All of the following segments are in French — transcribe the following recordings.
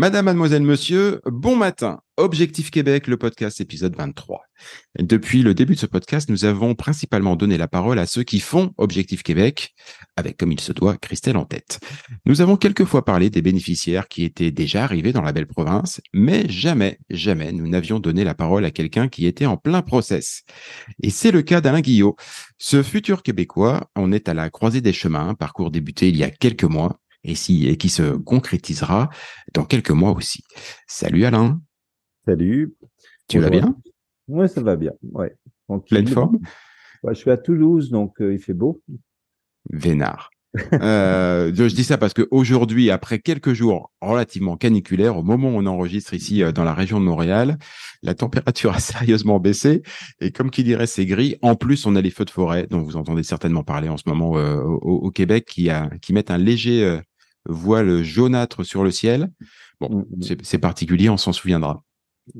Madame, mademoiselle, monsieur, bon matin. Objectif Québec, le podcast épisode 23. Depuis le début de ce podcast, nous avons principalement donné la parole à ceux qui font Objectif Québec, avec comme il se doit Christelle en tête. Nous avons quelquefois parlé des bénéficiaires qui étaient déjà arrivés dans la belle province, mais jamais, jamais nous n'avions donné la parole à quelqu'un qui était en plein process. Et c'est le cas d'Alain Guillot. Ce futur Québécois, on est à la croisée des chemins, parcours débuté il y a quelques mois, et, si, et qui se concrétisera dans quelques mois aussi. Salut Alain. Salut. Tu vas bien? Oui, ça va bien. Ouais. Pleine forme? Je suis à Toulouse, donc euh, il fait beau. Vénard. euh, je dis ça parce qu'aujourd'hui, après quelques jours relativement caniculaires, au moment où on enregistre ici euh, dans la région de Montréal, la température a sérieusement baissé et comme qui dirait, c'est gris. En plus, on a les feux de forêt dont vous entendez certainement parler en ce moment euh, au, au, Québec qui, a, qui mettent un léger voile jaunâtre sur le ciel. Bon, mm, c'est particulier, on s'en souviendra.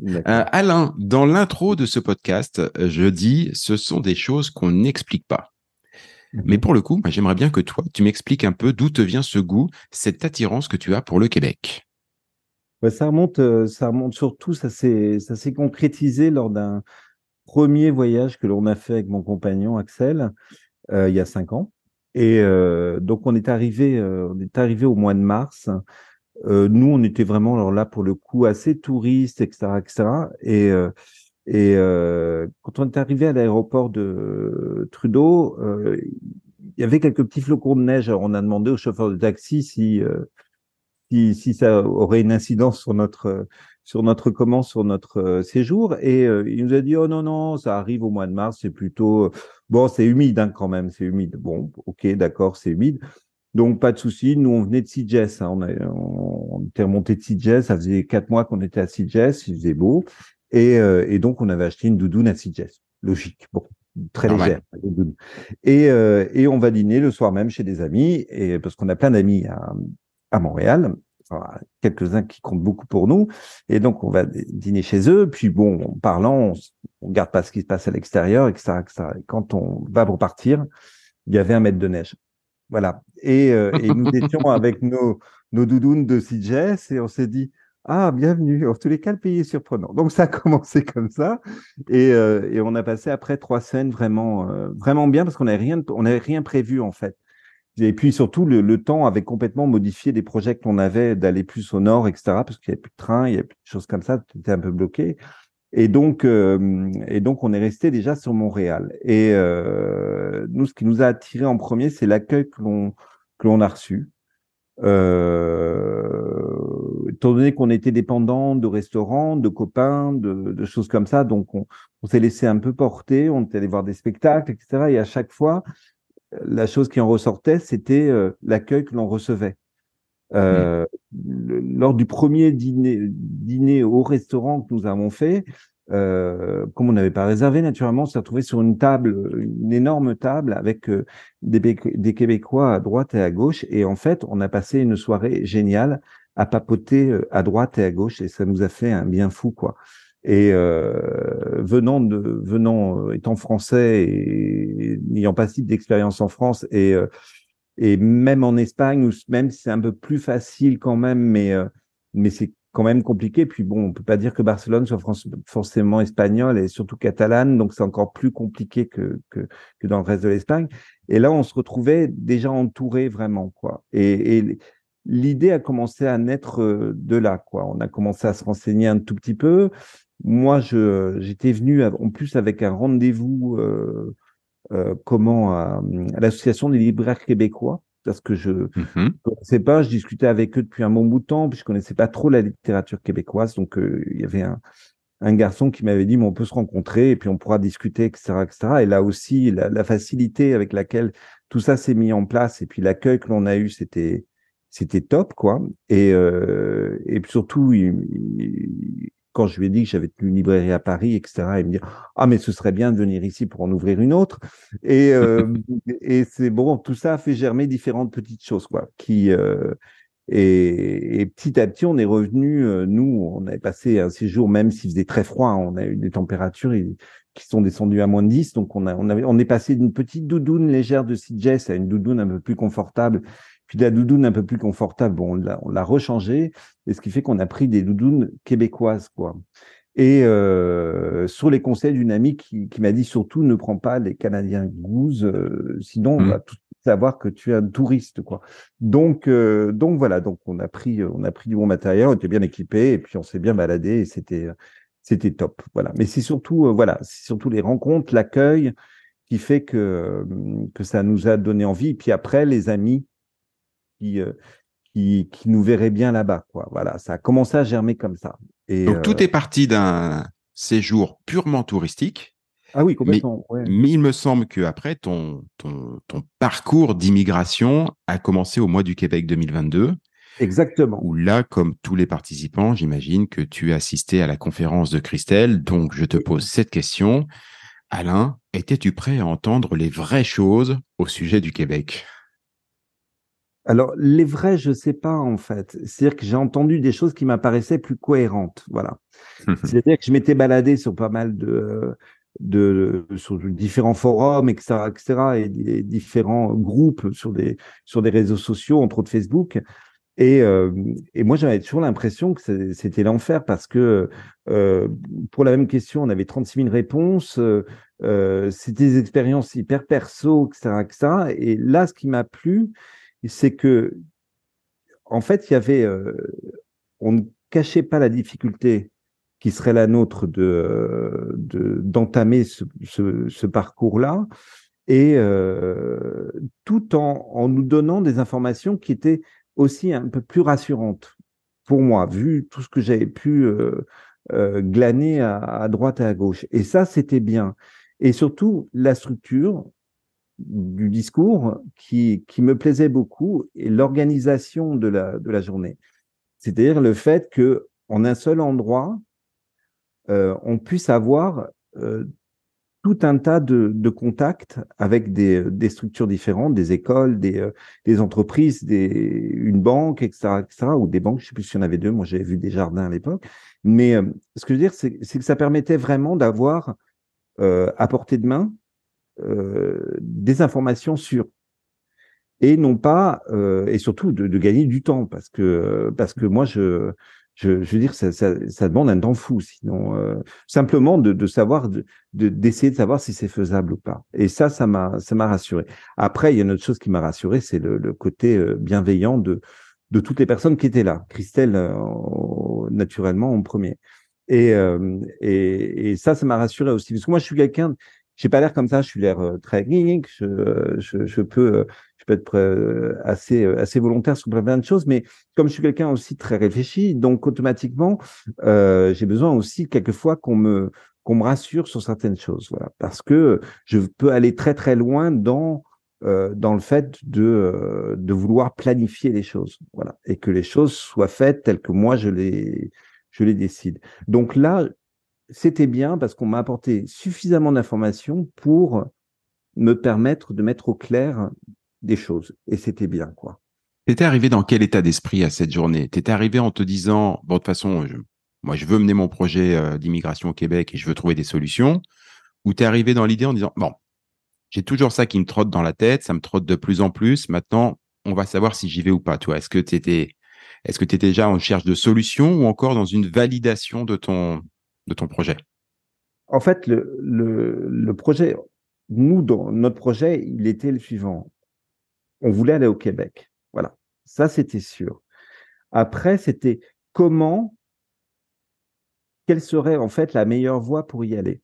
Euh, Alain, dans l'intro de ce podcast, je dis ce sont des choses qu'on n'explique pas. Mais pour le coup, j'aimerais bien que toi, tu m'expliques un peu d'où te vient ce goût, cette attirance que tu as pour le Québec. ça remonte, ça remonte surtout, ça s'est, ça s'est concrétisé lors d'un premier voyage que l'on a fait avec mon compagnon Axel euh, il y a cinq ans. Et euh, donc on est arrivé, on est arrivé au mois de mars euh, nous, on était vraiment alors là pour le coup assez touristes, etc., etc. Et euh, et euh, quand on est arrivé à l'aéroport de Trudeau, il y avait quelques petits flocons de neige. Alors on a demandé au chauffeur de taxi si si, si ça aurait une incidence sur notre sur notre comment sur notre séjour et il nous a dit oh non non ça arrive au mois de mars c'est plutôt bon c'est humide hein, quand même c'est humide bon ok d'accord c'est humide donc, pas de souci. Nous, on venait de CJS. Hein. On, on, était remonté de CJS. Ça faisait quatre mois qu'on était à CJS. Il faisait beau. Et, euh, et, donc, on avait acheté une doudoune à CJS. Logique. Bon, très légère. Et, euh, et on va dîner le soir même chez des amis. Et parce qu'on a plein d'amis à, à Montréal. Enfin, quelques-uns qui comptent beaucoup pour nous. Et donc, on va dîner chez eux. Puis, bon, en parlant, on, on regarde pas ce qui se passe à l'extérieur, etc., etc. Et quand on va pour partir, il y avait un mètre de neige. Voilà. Et, euh, et nous étions avec nos, nos doudounes de CJS et on s'est dit, ah, bienvenue. En tous les cas, le pays est surprenant. Donc, ça a commencé comme ça. Et, euh, et on a passé après trois scènes vraiment, euh, vraiment bien parce qu'on n'avait rien, on n'avait rien prévu, en fait. Et puis, surtout, le, temps avait complètement modifié des projets qu'on avait d'aller plus au nord, etc. Parce qu'il n'y avait plus de train, il y avait plus de choses comme ça. Tout était un peu bloqué. Et donc, euh, et donc, on est resté déjà sur Montréal. Et euh, nous, ce qui nous a attiré en premier, c'est l'accueil que l'on que l'on a reçu. Euh, étant donné qu'on était dépendant de restaurants, de copains, de, choses comme ça, donc on, on s'est laissé un peu porter. On était allé voir des spectacles, etc. Et à chaque fois, la chose qui en ressortait, c'était euh, l'accueil que l'on recevait. Euh, lors du premier dîner, dîner au restaurant que nous avons fait, euh, comme on n'avait pas réservé, naturellement, on s'est retrouvé sur une table, une énorme table avec euh, des, des, Québécois à droite et à gauche. Et en fait, on a passé une soirée géniale à papoter à droite et à gauche et ça nous a fait un bien fou quoi. Et euh, venant de venant euh, étant français et n'ayant pas si d'expérience en France et euh, et même en Espagne où même c'est un peu plus facile quand même mais mais c'est quand même compliqué. Puis bon, on peut pas dire que Barcelone soit forcément espagnol et surtout catalane, donc c'est encore plus compliqué que, que, que dans le reste de l'Espagne. Et là, on se retrouvait déjà entouré vraiment, quoi. Et, et l'idée a commencé à naître euh, de là, quoi. On a commencé à se renseigner un tout petit peu. Moi, je j'étais venu en plus avec un rendez-vous euh, euh, comment à, à l'association des libraires québécois parce que je ne mmh connaissais pas, je discutais avec eux depuis un bon bout de temps, puis je connaissais pas trop la littérature québécoise, donc euh, il y avait un, un garçon qui m'avait dit, mais on peut se rencontrer et puis on pourra discuter, etc., etc. Et là aussi, la, la facilité avec laquelle tout ça s'est mis en place et puis l'accueil que l'on a eu, c'était c'était top, quoi. Et, euh, et surtout, il, quand je lui ai dit que j'avais une librairie à Paris, etc., il me dit ah mais ce serait bien de venir ici pour en ouvrir une autre. Et, euh, et c'est bon, tout ça a fait germer différentes petites choses, quoi. Qui euh, et, et, petit à petit, on est revenu. Euh, nous, on avait passé un séjour, même s'il faisait très froid, on a eu des températures qui sont descendues à moins de 10. Donc, on, a, on, avait, on est passé d'une petite doudoune légère de CJ à une doudoune un peu plus confortable puis la doudoune un peu plus confortable, bon, on l'a rechangé, et ce qui fait qu'on a pris des doudounes québécoises, quoi. Et euh, sur les conseils d'une amie qui, qui m'a dit surtout ne prends pas les Canadiens Goose, euh, sinon on mmh. va tout savoir que tu es un touriste, quoi. Donc, euh, donc voilà, donc on a pris, on a pris du bon matériel, on était bien équipé, et puis on s'est bien baladé, et c'était, c'était top, voilà. Mais c'est surtout, voilà, c'est surtout les rencontres, l'accueil qui fait que que ça nous a donné envie. Et puis après, les amis qui, euh, qui, qui nous verrait bien là-bas. Quoi. Voilà, ça a commencé à germer comme ça. Et, Donc tout euh, est parti d'un séjour purement touristique. Ah oui, complètement. Mais, mais il me semble que après ton, ton, ton parcours d'immigration a commencé au mois du Québec 2022. Exactement. Où là, comme tous les participants, j'imagine que tu as assisté à la conférence de Christelle. Donc, je te pose cette question. Alain, étais-tu prêt à entendre les vraies choses au sujet du Québec? Alors, les vrais, je sais pas, en fait. C'est-à-dire que j'ai entendu des choses qui m'apparaissaient plus cohérentes. Voilà. C'est-à-dire que je m'étais baladé sur pas mal de, de, sur différents forums, etc., etc., et, différents groupes sur des, sur des réseaux sociaux, entre autres Facebook. Et, euh, et moi, j'avais toujours l'impression que c'était l'enfer parce que euh, pour la même question, on avait 36 000 réponses. Euh, c'était des expériences hyper perso, etc., etc. Et là, ce qui m'a plu, c'est que, en fait, il y avait, euh, on ne cachait pas la difficulté qui serait la nôtre de d'entamer ce, parcours-là, et euh, tout en, en nous donnant des informations qui étaient aussi un peu plus rassurantes pour moi, vu tout ce que j'avais pu euh, euh, glaner à, droite et à gauche. Et ça, c'était bien. Et surtout, la structure, du discours qui, qui me plaisait beaucoup et l'organisation de la, de la journée. C'est-à-dire le fait que en un seul endroit, euh, on puisse avoir euh, tout un tas de, de contacts avec des, des, structures différentes, des écoles, des, euh, des entreprises, des, une banque, etc., etc., ou des banques, je sais plus s'il y en avait deux, moi j'avais vu des jardins à l'époque. Mais ce que je veux dire, c'est que ça permettait vraiment d'avoir à portée de main des informations sûres. Et non pas euh, et surtout de, de, gagner du temps parce que parce que moi je je, veux dire ça, demande un temps fou sinon euh, simplement de, de savoir de d'essayer de, savoir si c'est faisable ou pas. Et ça ça m'a ça m'a rassuré. Après il y a une autre chose qui m'a rassuré c'est le, côté euh, bienveillant de de toutes les personnes qui étaient là. Christelle naturellement en premier. Et, et, et ça ça m'a rassuré aussi parce que moi je suis quelqu'un j'ai pas l'air comme ça, je suis l'air euh, très geek, je, je, je, peux euh, je peux être euh, assez assez volontaire sur plein de choses, mais comme je suis quelqu'un aussi très réfléchi, donc automatiquement euh, j'ai besoin aussi quelquefois qu'on me qu'on me rassure sur certaines choses, voilà, parce que je peux aller très très loin dans euh, dans le fait de de vouloir planifier les choses, voilà, et que les choses soient faites telles que moi je les je les décide. Donc là, c'était bien parce qu'on m'a apporté suffisamment d'informations pour me permettre de mettre au clair des choses. Et c'était bien, quoi. T'étais arrivé dans quel état d'esprit à cette journée? T'étais arrivé en te disant, bon, de toute façon, moi, je veux mener mon projet euh, d'immigration au Québec et je veux trouver des solutions. Ou t'es arrivé dans l'idée en disant, bon, j'ai toujours ça qui me trotte dans la tête, ça me trotte de plus en plus. Maintenant, on va savoir si j'y vais ou pas. Toi, est-ce que tu étais, déjà en recherche de solutions ou encore dans une validation de ton, de ton projet? En fait, le, projet, nous, dans notre projet, il était le suivant. On voulait aller au Québec. Voilà. Ça, c'était sûr. Après, c'était comment, quelle serait en fait la meilleure voie pour y aller?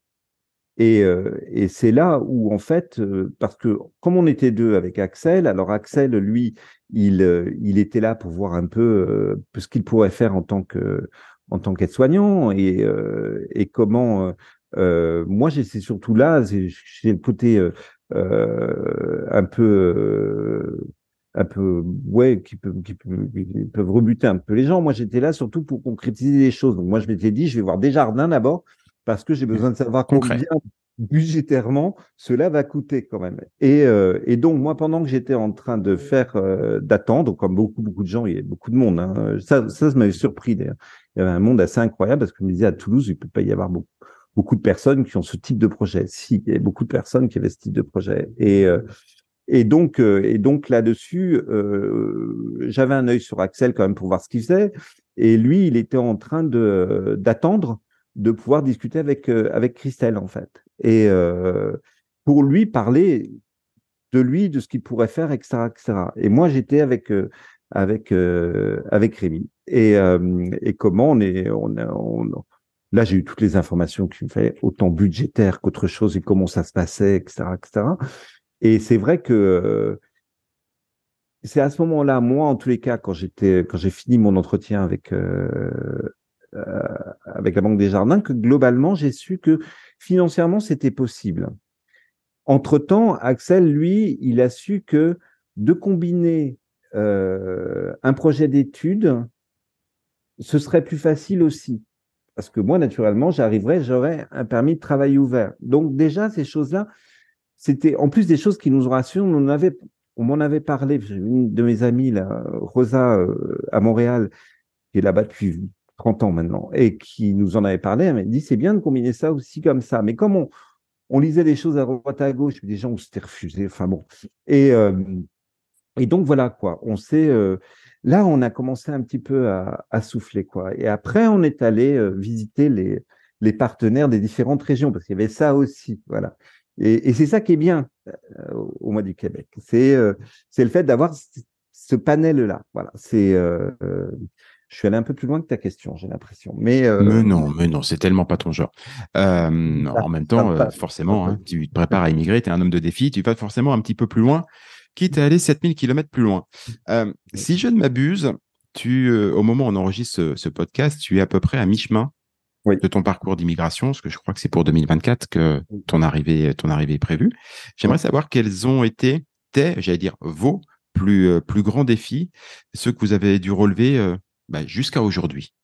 Et, euh, c'est là où, en fait, euh, parce que comme on était deux avec Axel, alors Axel, lui, il, euh, il était là pour voir un peu ce qu'il pourrait faire en tant que en tant qu'aide-soignant et, et comment. moi, j'étais surtout là, j'ai le côté un peu un peu, ouais, qui, peut, qui, peuvent rebuter un peu les gens. Moi, j'étais là surtout pour concrétiser les choses. Donc, moi, je m'étais dit, je vais voir des jardins d'abord parce que j'ai besoin de savoir combien budgétairement cela va coûter quand même. Et, euh, et donc, moi, pendant que j'étais en train de faire, euh, d'attendre, comme beaucoup, beaucoup de gens, il y a beaucoup de monde. Hein, ça, ça, ça m'avait surpris d'ailleurs. Il y avait un monde assez incroyable parce que je me disais à Toulouse, il peut pas y avoir beaucoup de personnes qui ont ce type de projet. Si, il y a beaucoup de personnes qui avaient ce type de projet. Et, euh, donc, euh, et donc là-dessus, euh, j'avais un œil sur Axel quand même pour voir ce qu'il faisait. Et lui, il était en train de d'attendre de pouvoir discuter avec avec Christelle en fait. Et pour lui parler de lui, de ce qu'il pourrait faire, etc., etc. Et moi, j'étais avec avec avec Rémi. Et, et comment on est on, Là, j'ai eu toutes les informations qu'il me fallait, autant budgétaire qu'autre chose, et comment ça se passait, etc., etc. Et c'est vrai que euh, c'est à ce moment-là, moi, en tous les cas, quand j'étais, quand j'ai fini mon entretien avec euh, euh, avec la Banque des Jardins, que globalement, j'ai su que financièrement, c'était possible. Entre-temps, Axel, lui, il a su que de combiner un projet d'études, ce serait plus facile aussi. Parce que moi, naturellement, j'arriverais, j'aurais un permis de travail ouvert. Donc déjà, ces choses-là, c'était en plus des choses qui nous rassurent. On on m'en avait parlé. Une de mes amies, là, Rosa, euh, à Montréal, qui est là-bas depuis 30 ans maintenant, et qui nous en avait parlé. Elle m'a dit c'est bien de combiner ça aussi comme ça. Mais comme on, lisait les choses à droite à gauche, des gens on s'était refusé. Enfin bon. Et, euh, et donc voilà quoi. On s'est euh, là, on a commencé un petit peu à, à, souffler quoi. Et après, on est allé visiter les les partenaires des différentes régions parce qu'il y avait ça aussi. Voilà. Et, c'est ça qui est bien euh, au mois du Québec. C'est euh, c'est le fait d'avoir ce panel-là. Voilà. C'est euh, je suis allé un peu plus loin que ta question, j'ai l'impression. Mais, mais, non, mais non, c'est tellement pas ton genre. en même temps, forcément, hein, tu te prépares à immigrer, tu es un homme de défi, tu vas forcément un petit peu plus loin, quitte à aller 7000 km plus loin. si je ne m'abuse, tu, au moment où on enregistre ce, ce, podcast, tu es à peu près à mi-chemin de ton parcours d'immigration, parce que je crois que c'est pour 2024 que ton arrivée, ton arrivée est prévue. J'aimerais savoir quels ont été tes, j'allais dire, vos plus, euh, plus grands défis, ceux que vous avez dû relever euh, bah, jusqu'à aujourd'hui.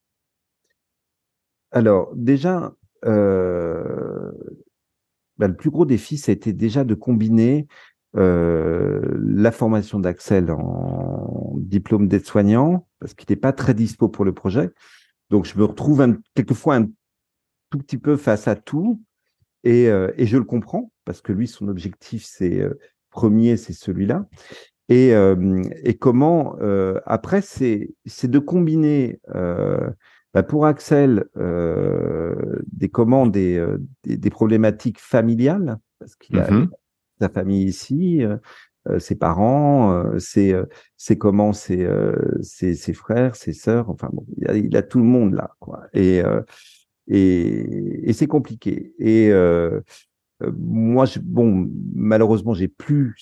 Alors, déjà, euh, bah, le plus gros défi, c'était déjà de combiner la formation d'Axel en diplôme d'aide-soignant, parce qu'il n'était pas très dispo pour le projet. Donc, je me retrouve quelquefois un tout petit peu face à tout. Et, euh, et je le comprends, parce que lui, son objectif, c'est euh, premier, c'est celui-là. Et, euh, et comment, après, c'est de combiner bah pour Axel des commandes, des, des, problématiques familiales, parce qu'il a mm-hmm. Sa famille ici, euh, ses parents, euh, ses, euh, ses comment, ses, ses, ses, frères, ses sœurs. Enfin bon, il a, tout le monde là, quoi. Et et, c'est compliqué. Et moi, je, bon, malheureusement, j'ai plus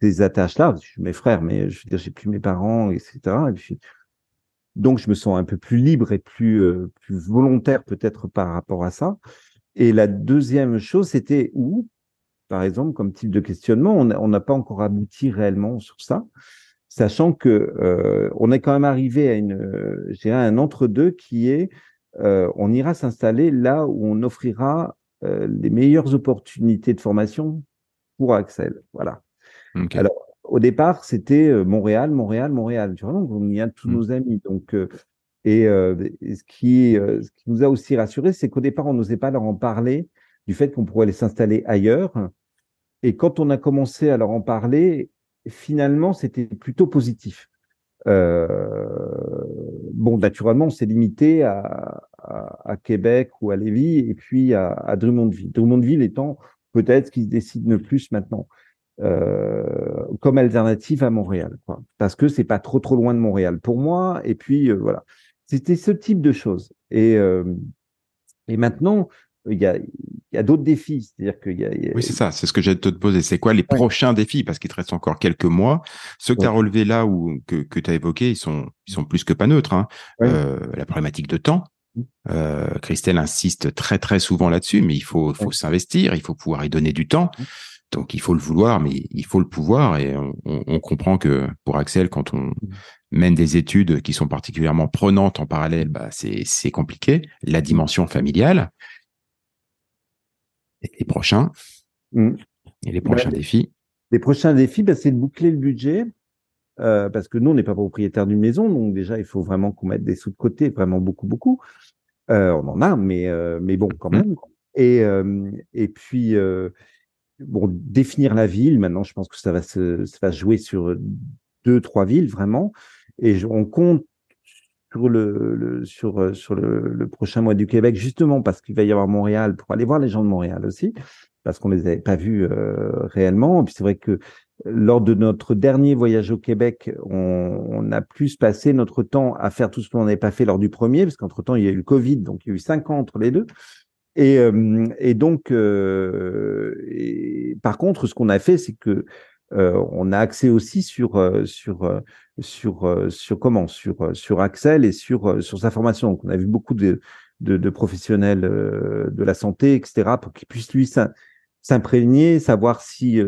ces attaches-là. Je suis mes frères, mais je veux dire, j'ai plus mes parents, etc. Donc, je me sens un peu plus libre et plus, plus volontaire peut-être par rapport à ça. Et la deuxième chose, c'était où par exemple, comme type de questionnement, on n'a pas encore abouti réellement sur ça, sachant que euh, on est quand même arrivé à une, euh, un entre-deux qui est, euh, on ira s'installer là où on offrira les meilleures opportunités de formation pour Axel. Voilà. Alors, au départ, c'était Montréal, Montréal, Montréal. Tu vois, on y a tous mmh. nos amis. Donc, et, ce, qui, ce qui nous a aussi rassuré, c'est qu'au départ, on n'osait pas leur en parler du fait qu'on pourrait aller s'installer ailleurs. Et quand on a commencé à leur en parler, finalement, c'était plutôt positif. Euh, bon, naturellement, on s'est limité à, Québec ou à Lévis et puis à, Drummondville. Drummondville étant peut-être qui se décide le plus maintenant euh, comme alternative à Montréal, parce que c'est pas trop trop loin de Montréal pour moi. Et puis euh, voilà, c'était ce type de choses. Et et maintenant, il y a, il y a d'autres défis. C'est-à-dire qu'il y a, Oui, c'est ça. C'est ce que j'ai te poser. C'est quoi les prochains défis? Parce qu'il te reste encore quelques mois. Ceux que tu as relevés là ou que, que tu as évoqués, ils sont, ils sont plus que pas neutres. Hein. Euh, la problématique de temps. Mmh. Euh, Christelle insiste très très souvent là-dessus, mais il faut, faut s'investir, il faut pouvoir y donner du temps. Mmh. Donc il faut le vouloir, mais il faut le pouvoir. Et on, on comprend que pour Axel, quand on mmh. mène des études qui sont particulièrement prenantes en parallèle, bah, c'est compliqué. La dimension familiale, et les prochains mmh. Et les prochains défis Les prochains défis, bah, c'est de boucler le budget. Euh, parce que nous, on n'est pas propriétaire d'une maison, donc déjà, il faut vraiment qu'on mette des sous de côté, vraiment beaucoup, beaucoup. Euh, on en a, mais, euh, mais bon, quand mmh. même. Et, et puis, bon, définir la ville. Maintenant, je pense que ça va se, ça va jouer sur deux, trois villes, vraiment. Et on compte sur le, sur euh, sur le, le, prochain mois du Québec justement parce qu'il va y avoir Montréal pour aller voir les gens de Montréal aussi parce qu'on les avait pas vus euh, réellement. Et puis c'est vrai que lors de notre dernier voyage au Québec, on, on, a plus passé notre temps à faire tout ce qu'on n'avait pas fait lors du premier parce qu'entre temps il y a eu le Covid, donc il y a eu cinq ans entre les deux. Et, euh, et donc, et, par contre, ce qu'on a fait, c'est que euh, on a accès aussi sur euh, sur euh, sur sur comment? Sur sur Axel et sur sur sa formation. Donc, on a vu beaucoup de de, de professionnels de la santé, etc., pour qu'il puisse lui s'imprégner, savoir si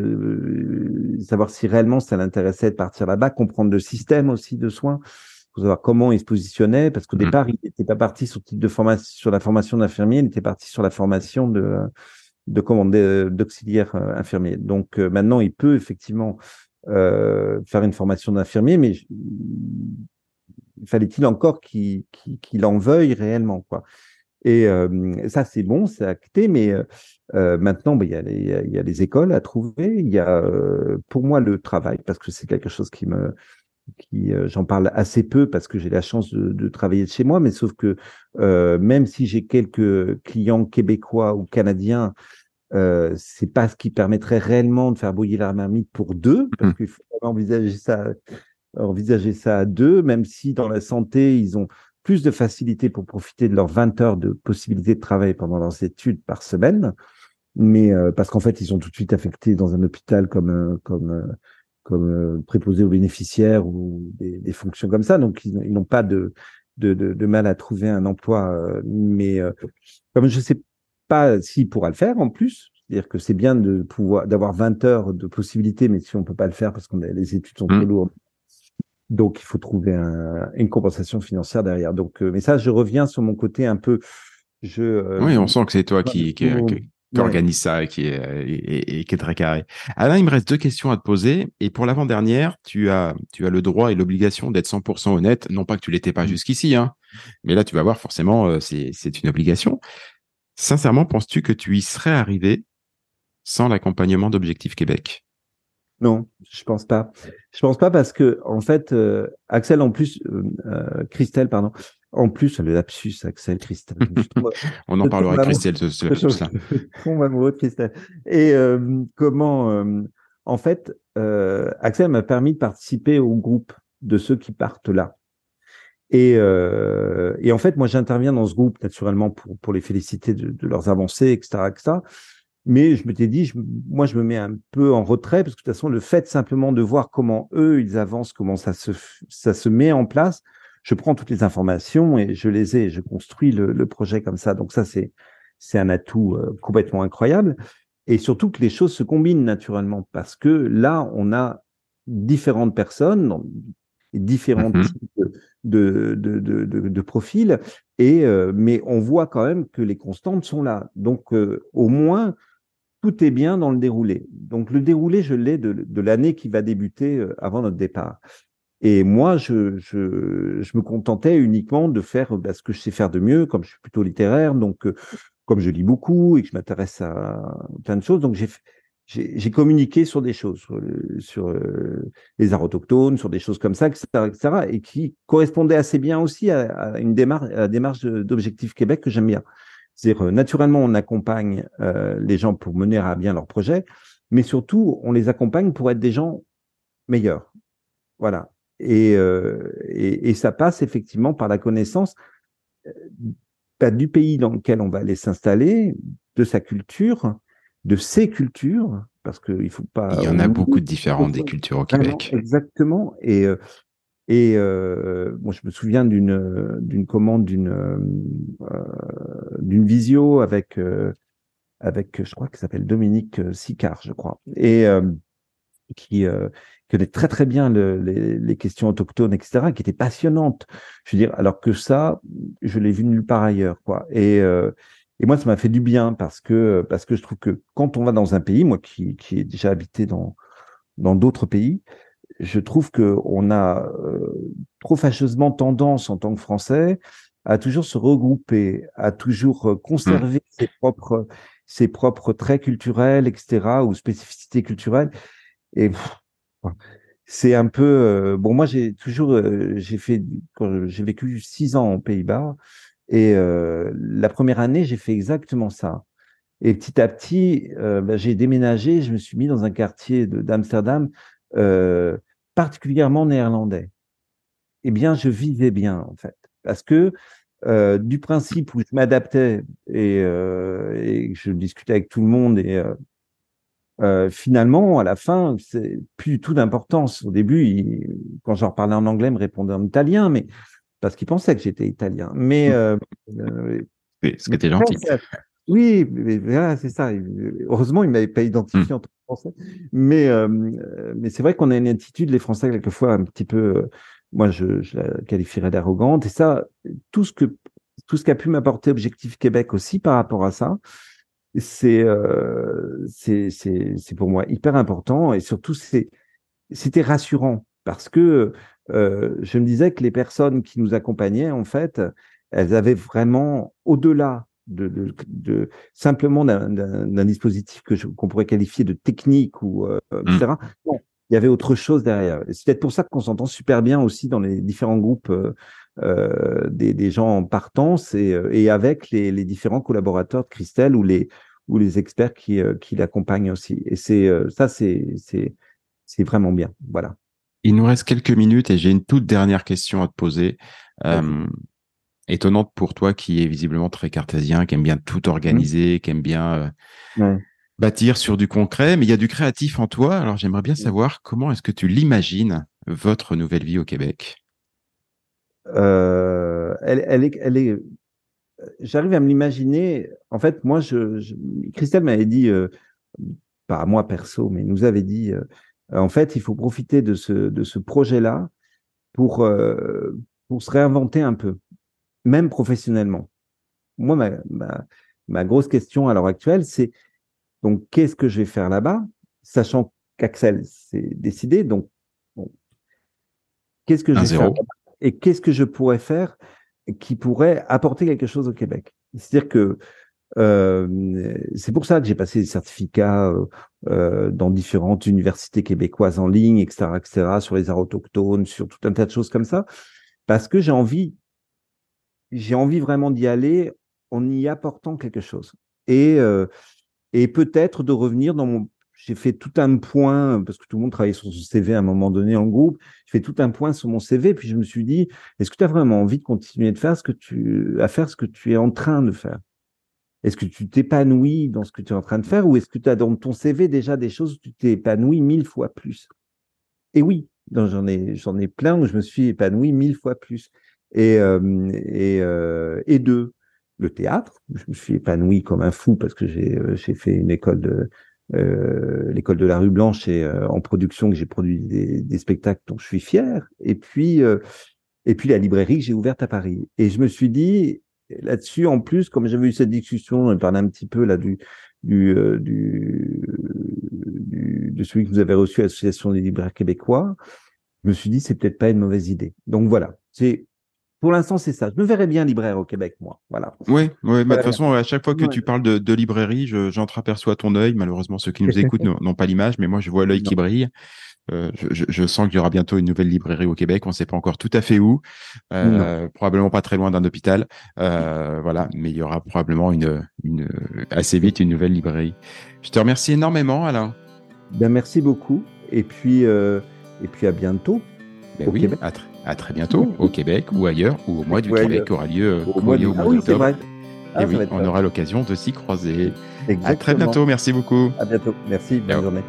savoir si réellement ça l'intéressait de partir là-bas, comprendre le système aussi de soins, pour savoir comment il se positionnait, parce qu'au mmh. départ il n'était pas parti sur type de formation sur la formation d'infirmier, il était parti sur la formation de de commander euh, d'auxiliaire euh, infirmier. Donc euh, maintenant, il peut effectivement faire une formation d'infirmier, mais fallait-il encore qu'il en veuille réellement, quoi. Et ça, c'est bon, c'est acté, mais maintenant, bah, il y, a les écoles à trouver. Il y a, pour moi, le travail, parce que c'est quelque chose qui me, qui j'en parle assez peu parce que j'ai la chance de, de, travailler de chez moi, mais sauf que même si j'ai quelques clients québécois ou canadiens euh, c'est pas ce qui permettrait réellement de faire bouillir la marmite pour deux, parce mmh. qu'il faut envisager ça, envisager ça à deux, même si dans la santé, ils ont plus de facilité pour profiter de leurs 20 heures de possibilité de travail pendant leurs études par semaine, mais euh, parce qu'en fait, ils sont tout de suite affectés dans un hôpital comme euh, comme euh, comme préposés aux bénéficiaires ou des, des, fonctions comme ça, donc ils, n'ont pas de, de, de, de mal à trouver un emploi, mais comme je sais pas s'il pourra le faire en plus. C'est-à-dire que c'est bien de pouvoir d'avoir 20 heures de possibilités, mais si on peut pas le faire parce que les études sont très mmh. lourdes, donc il faut trouver une compensation financière derrière. Donc, euh, mais ça, je reviens sur mon côté un peu. Je, euh, oui, on sent que c'est toi qui, qui, organise ça et qui est, et, qui est très carré. Alain, il me reste deux questions à te poser. Et pour l'avant-dernière, tu as, tu as le droit et l'obligation d'être 100% honnête. Non pas que tu l'étais pas mmh. jusqu'ici, hein, mais là, tu vas voir, forcément, euh, c'est une obligation. Sincèrement, penses-tu que tu y serais arrivé sans l'accompagnement d'Objectif Québec? Non, je pense pas. Je pense pas parce que en fait, euh, Axel en plus, euh, Christelle, pardon, en plus le lapsus, Axel, Christelle. On en parlera avec Christelle ce, ce lapsus-là. amoureux de Christelle. Et comment, en fait, Axel m'a permis de participer au groupe de ceux qui partent là. Et, euh, et en fait, moi, j'interviens dans ce groupe naturellement pour, pour les féliciter de, de leurs avancées, etc., etc. Mais je m'étais dit, je, moi, je me mets un peu en retrait parce que de toute façon, le fait simplement de voir comment eux, ils avancent, comment ça se, ça se met en place, je prends toutes les informations et je les ai, je construis le, le projet comme ça. Donc ça, c'est, c'est un atout euh, complètement incroyable. Et surtout que les choses se combinent naturellement parce que là, on a différentes personnes, différents mmh types de, de, de, de, profils, et, euh, mais on voit quand même que les constantes sont là. Donc, euh, au moins, tout est bien dans le déroulé. Donc le déroulé, je l'ai de, l'année qui va débuter avant notre départ. Et moi, je, je, je me contentais uniquement de faire bah, ce que je sais faire de mieux, comme je suis plutôt littéraire, donc euh, comme je lis beaucoup et que je m'intéresse à plein de choses, donc j'ai j'ai communiqué sur des choses, sur, euh, les arts autochtones, sur des choses comme ça, etc., etc., et qui correspondaient assez bien aussi à, une démarche, à la démarche d'Objectif Québec que j'aime bien. C'est-à-dire, euh, naturellement, on accompagne les gens pour mener à bien leur projet, mais surtout, on les accompagne pour être des gens meilleurs. Voilà. Et, euh, et, et, ça passe effectivement par la connaissance bah, du pays dans lequel on va aller s'installer, de sa culture, de ses cultures, parce qu'il faut pas. Il y en a beaucoup de différentes des cultures au Québec. Exactement. Et, et euh, bon, je me souviens d'une d'une commande d'une euh, d'une visio avec euh, avec je crois qu'il s'appelle Dominique Sicard, je crois, et qui connaît très très bien le, les, les, questions autochtones, etc., qui était passionnante. Je veux dire, alors que ça, je l'ai vu nulle part ailleurs, quoi. Et et moi, ça m'a fait du bien parce que parce que je trouve que quand on va dans un pays, moi qui qui ai déjà habité dans dans d'autres pays, je trouve que on a euh, trop fâcheusement tendance en tant que Français à toujours se regrouper, à toujours euh, conserver mmh. ses propres ses propres traits culturels, etc. ou spécificités culturelles. Et c'est un peu euh, bon. Moi, j'ai toujours j'ai fait j'ai vécu six ans aux Pays-Bas et la première année, j'ai fait exactement ça. Et petit à petit, ben, j'ai déménagé. Je me suis mis dans un quartier d'Amsterdam euh, particulièrement néerlandais, eh bien, je vivais bien, en fait. Parce que euh, du principe où je m'adaptais et, euh, je discutais avec tout le monde et euh, euh finalement, à la fin, c'est plus du tout d'importance. Au début, il, quand j'en parlais en anglais, il me répondait en italien, mais parce qu'il pensait que j'étais italien. Mais euh, oui, ce qui était gentil. Oui, voilà, c'est ça. Heureusement, il m'avait pas identifié mmh. en tant que français. Mais, euh, mais c'est vrai qu'on a une attitude, les Français, quelquefois, un petit peu, euh, moi, je, je, la qualifierais d'arrogante. Et ça, tout ce que, tout ce qu'a pu m'apporter Objectif Québec aussi par rapport à ça, c'est, euh, c'est, c'est, c'est pour moi hyper important. Et surtout, c'est, c'était rassurant parce que euh, je me disais que les personnes qui nous accompagnaient, en fait, elles avaient vraiment, au-delà de, de, de simplement d'un dispositif que qu'on pourrait qualifier de technique ou euh, etc. Non, il y avait autre chose derrière. C'est peut-être pour ça qu'on s'entend super bien aussi dans les différents groupes euh, des, des, gens en partance et, euh, et avec les, les, différents collaborateurs de Christelle ou les ou les experts qui, euh, qui l'accompagnent aussi. Et c'est ça, c'est vraiment bien. Voilà. Il nous reste quelques minutes et j'ai une toute dernière question à te poser. Euh, étonnante pour toi qui est visiblement très cartésien, qui aime bien tout organiser, qui aime bien euh, bâtir sur du concret, mais il y a du créatif en toi. Alors j'aimerais bien savoir comment est-ce que tu l'imagines, votre nouvelle vie au Québec? Euh, elle, elle, est, elle est, j'arrive à me l'imaginer. En fait, moi, je, je Christelle m'avait dit, euh, pas à moi perso, mais nous avait dit, euh, en fait, il faut profiter de ce, de ce projet-là pour, euh, pour se réinventer un peu même professionnellement. Moi, ma, ma, ma grosse question à l'heure actuelle, c'est donc qu'est-ce que je vais faire là-bas, sachant qu'Axel s'est décidé. Donc, bon, qu'est-ce que je vais faire et qu'est-ce que je pourrais faire qui pourrait apporter quelque chose au Québec? C'est-à-dire que euh, c'est pour ça que j'ai passé des certificats euh, euh, dans différentes universités québécoises en ligne, etc., etc., sur les arts autochtones, sur tout un tas de choses comme ça, parce que j'ai envie j'ai envie vraiment d'y aller en y apportant quelque chose. Et, euh, et peut-être de revenir dans mon. J'ai fait tout un point, parce que tout le monde travaillait sur son CV à un moment donné en groupe. J'ai fait tout un point sur mon CV, puis je me suis dit, est-ce que tu as vraiment envie de continuer de faire ce que tu, à faire ce que tu es en train de faire? Est-ce que tu t'épanouis dans ce que tu es en train de faire ou est-ce que tu as dans ton CV déjà des choses où tu t'es épanoui mille fois plus? Et oui, j'en ai, j'en ai plein où je me suis épanoui mille fois plus et, euh, et, euh, et deux, le théâtre. Je me suis épanoui comme un fou parce que j'ai euh, j'ai fait une école de l'école de la rue Blanche et en production que j'ai produit des, des, spectacles dont je suis fier. Et puis et puis la librairie que j'ai ouverte à Paris. Et je me suis dit là-dessus, en plus, comme j'avais eu cette discussion, on parlait un petit peu là du du, euh, du, du, de celui que vous avez reçu à l'Association des libraires québécois, je me suis dit c'est peut-être pas une mauvaise idée. Donc voilà, c'est pour l'instant, c'est ça. Je me verrais bien libraire au Québec, moi. Voilà. Oui, ouais, bah, de toute façon, à chaque fois que tu parles de, de librairie, j'entreaperçois ton œil. Malheureusement, ceux qui nous écoutent n'ont pas l'image, mais moi, je vois l'œil qui brille. Euh, je, je, sens qu'il y aura bientôt une nouvelle librairie au Québec. On ne sait pas encore tout à fait où. Euh, probablement pas très loin d'un hôpital. Euh, voilà, mais il y aura probablement une, une, assez vite une nouvelle librairie. Je te remercie énormément, Alain. Ben, merci beaucoup. Et puis, et puis à bientôt. Ben oui, Québec. À, à très bientôt au Québec ou ailleurs, ou au mois du Québec aura lieu au mois, du... au mois ah oui, d'octobre. et ah, oui, on aura l'occasion de s'y croiser. Exactement. À très bientôt, merci beaucoup. À bientôt, merci, bonne Ciao. journée.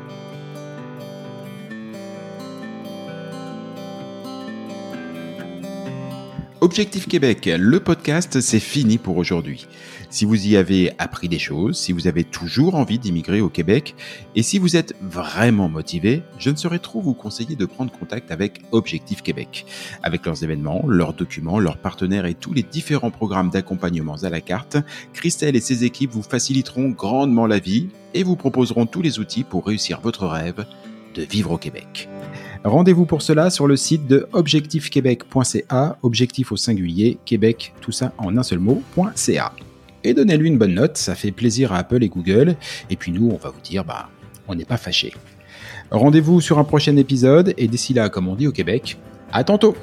Objectif Québec, le podcast, c'est fini pour aujourd'hui. Si vous y avez appris des choses, si vous avez toujours envie d'immigrer au Québec, et si vous êtes vraiment motivé, je ne saurais trop vous conseiller de prendre contact avec Objectif Québec. Avec leurs événements, leurs documents, leurs partenaires et tous les différents programmes d'accompagnement à la carte, Christelle et ses équipes vous faciliteront grandement la vie et vous proposeront tous les outils pour réussir votre rêve de vivre au Québec. Rendez-vous pour cela sur le site de objectifquebec.ca, objectif au singulier, Québec, tout ça en un seul mot.ca. Et donnez-lui une bonne note, ça fait plaisir à Apple et Google. Et puis nous, on va vous dire, bah, on n'est pas fâchés. Rendez-vous sur un prochain épisode, et d'ici là, comme on dit au Québec, à tantôt!